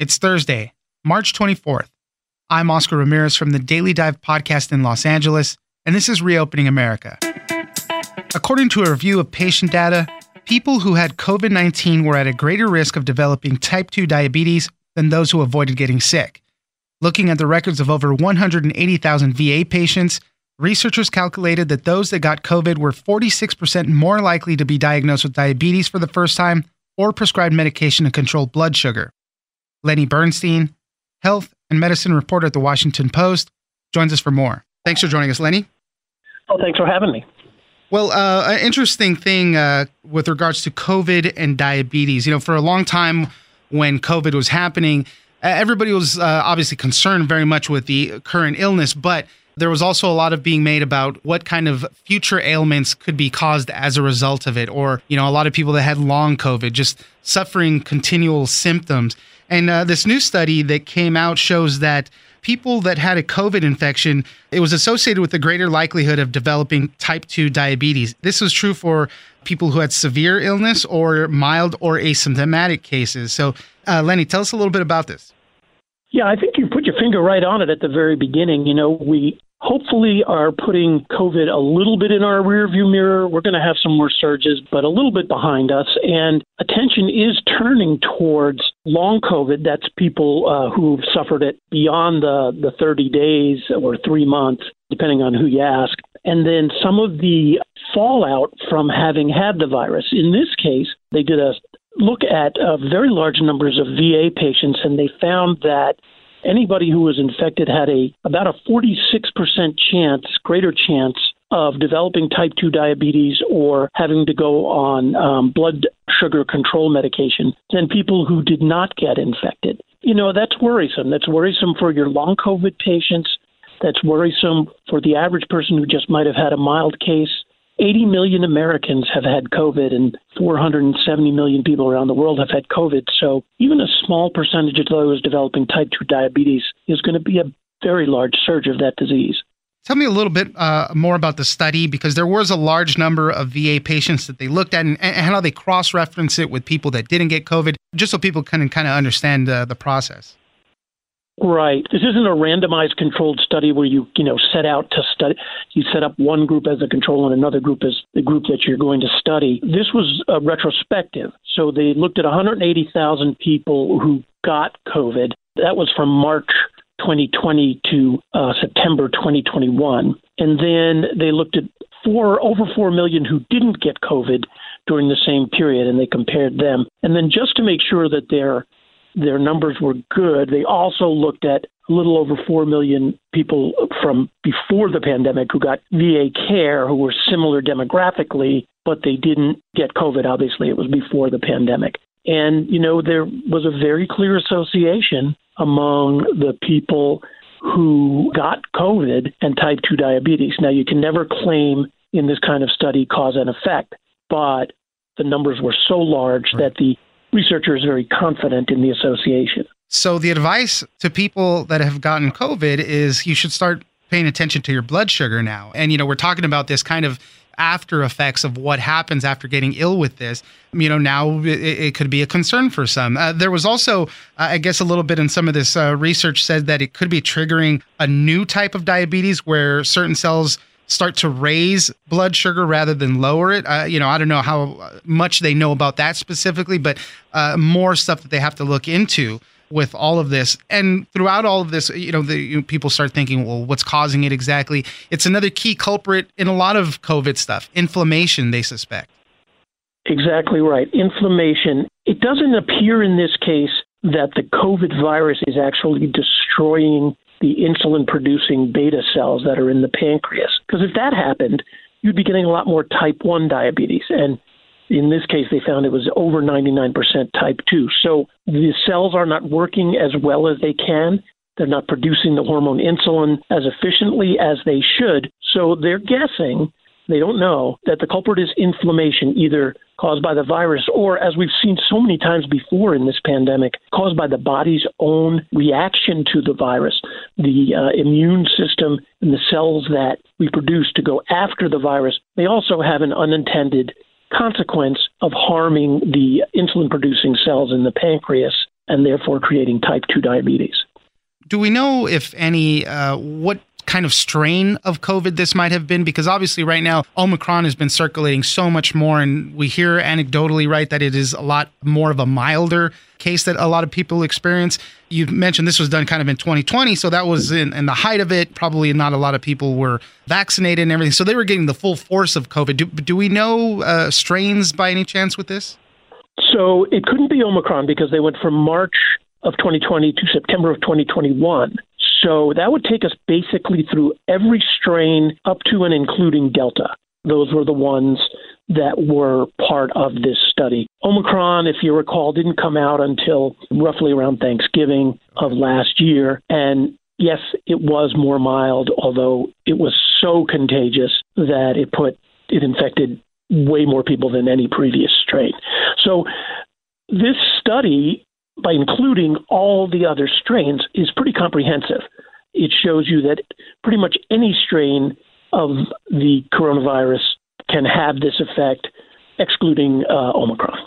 It's Thursday, March 24th. I'm Oscar Ramirez from the Daily Dive podcast in Los Angeles, and this is Reopening America. According to a review of patient data, people who had COVID 19 were at a greater risk of developing type 2 diabetes than those who avoided getting sick. Looking at the records of over 180,000 VA patients, researchers calculated that those that got COVID were 46% more likely to be diagnosed with diabetes for the first time or prescribed medication to control blood sugar. Lenny Bernstein, health and medicine reporter at the Washington Post, joins us for more. Thanks for joining us, Lenny. Oh, thanks for having me. Well, uh, an interesting thing uh, with regards to COVID and diabetes. You know, for a long time when COVID was happening, everybody was uh, obviously concerned very much with the current illness, but there was also a lot of being made about what kind of future ailments could be caused as a result of it, or, you know, a lot of people that had long COVID just suffering continual symptoms. And uh, this new study that came out shows that people that had a COVID infection, it was associated with a greater likelihood of developing type 2 diabetes. This was true for people who had severe illness or mild or asymptomatic cases. So, uh, Lenny, tell us a little bit about this. Yeah, I think you put your finger right on it at the very beginning. You know, we hopefully are putting COVID a little bit in our rearview mirror. We're going to have some more surges, but a little bit behind us. And attention is turning towards long COVID. That's people uh, who've suffered it beyond the, the 30 days or three months, depending on who you ask. And then some of the fallout from having had the virus. In this case, they did a look at uh, very large numbers of VA patients, and they found that anybody who was infected had a about a 46% chance, greater chance of developing type 2 diabetes or having to go on um, blood sugar control medication than people who did not get infected. You know, that's worrisome. That's worrisome for your long COVID patients. That's worrisome for the average person who just might have had a mild case. 80 million Americans have had COVID, and 470 million people around the world have had COVID. So even a small percentage of those developing type 2 diabetes is going to be a very large surge of that disease. Tell me a little bit uh, more about the study because there was a large number of VA patients that they looked at and, and how they cross reference it with people that didn't get COVID, just so people can kind of understand uh, the process. Right. This isn't a randomized controlled study where you, you know, set out to study. You set up one group as a control and another group as the group that you're going to study. This was a retrospective. So they looked at 180,000 people who got COVID. That was from March 2020 to uh, September 2021. And then they looked at four over 4 million who didn't get COVID during the same period and they compared them. And then just to make sure that their their numbers were good. They also looked at a little over 4 million people from before the pandemic who got VA care who were similar demographically, but they didn't get COVID. Obviously, it was before the pandemic. And, you know, there was a very clear association among the people who got COVID and type 2 diabetes. Now, you can never claim in this kind of study cause and effect, but the numbers were so large right. that the researcher is very confident in the association. So the advice to people that have gotten COVID is you should start paying attention to your blood sugar now. And you know, we're talking about this kind of after effects of what happens after getting ill with this. You know, now it, it could be a concern for some. Uh, there was also, uh, I guess, a little bit in some of this uh, research said that it could be triggering a new type of diabetes where certain cells start to raise blood sugar rather than lower it. Uh, you know, I don't know how much they know about that specifically, but uh, more stuff that they have to look into with all of this. And throughout all of this, you know, the, you know, people start thinking, well, what's causing it exactly? It's another key culprit in a lot of COVID stuff inflammation, they suspect. Exactly right. Inflammation. It doesn't appear in this case that the COVID virus is actually destroying the insulin producing beta cells that are in the pancreas. Because if that happened, you'd be getting a lot more type 1 diabetes. And In this case, they found it was over 99% type 2. So the cells are not working as well as they can. They're not producing the hormone insulin as efficiently as they should. So they're guessing, they don't know, that the culprit is inflammation, either caused by the virus or, as we've seen so many times before in this pandemic, caused by the body's own reaction to the virus. The uh, immune system and the cells that we produce to go after the virus, they also have an unintended consequence of harming the insulin producing cells in the pancreas and therefore creating type 2 diabetes. Do we know if any uh, what kind of strain of COVID this might have been? Because obviously, right now, Omicron has been circulating so much more, and we hear anecdotally, right, that it is a lot more of a milder case that a lot of people experience. You mentioned this was done kind of in 2020, so that was in, in the height of it. Probably not a lot of people were vaccinated and everything, so they were getting the full force of COVID. Do, do we know uh, strains by any chance with this? So it couldn't be Omicron because they went from March of 2020 to September of 2021. So that would take us basically through every strain up to and including Delta. Those were the ones that were part of this study. Omicron, if you recall, didn't come out until roughly around Thanksgiving of last year. And yes, it was more mild, although it was so contagious that it put it infected way more people than any previous strain. So this study by including all the other strains is pretty comprehensive. It shows you that pretty much any strain of the coronavirus can have this effect, excluding uh, Omicron.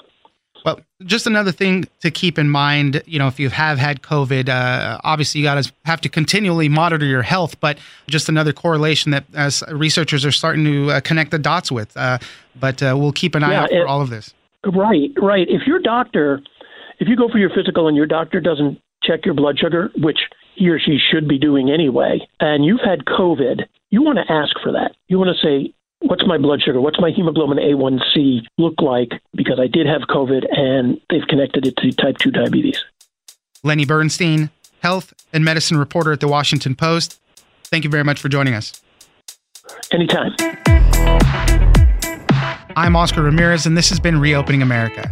Well, just another thing to keep in mind, you know, if you have had COVID, uh, obviously you got to have to continually monitor your health. But just another correlation that as researchers are starting to uh, connect the dots with. Uh, but uh, we'll keep an eye yeah, out for it, all of this. Right, right. If your doctor if you go for your physical and your doctor doesn't check your blood sugar, which he or she should be doing anyway, and you've had COVID, you want to ask for that. You want to say, What's my blood sugar? What's my hemoglobin A1C look like? Because I did have COVID and they've connected it to type 2 diabetes. Lenny Bernstein, health and medicine reporter at the Washington Post. Thank you very much for joining us. Anytime. I'm Oscar Ramirez, and this has been Reopening America.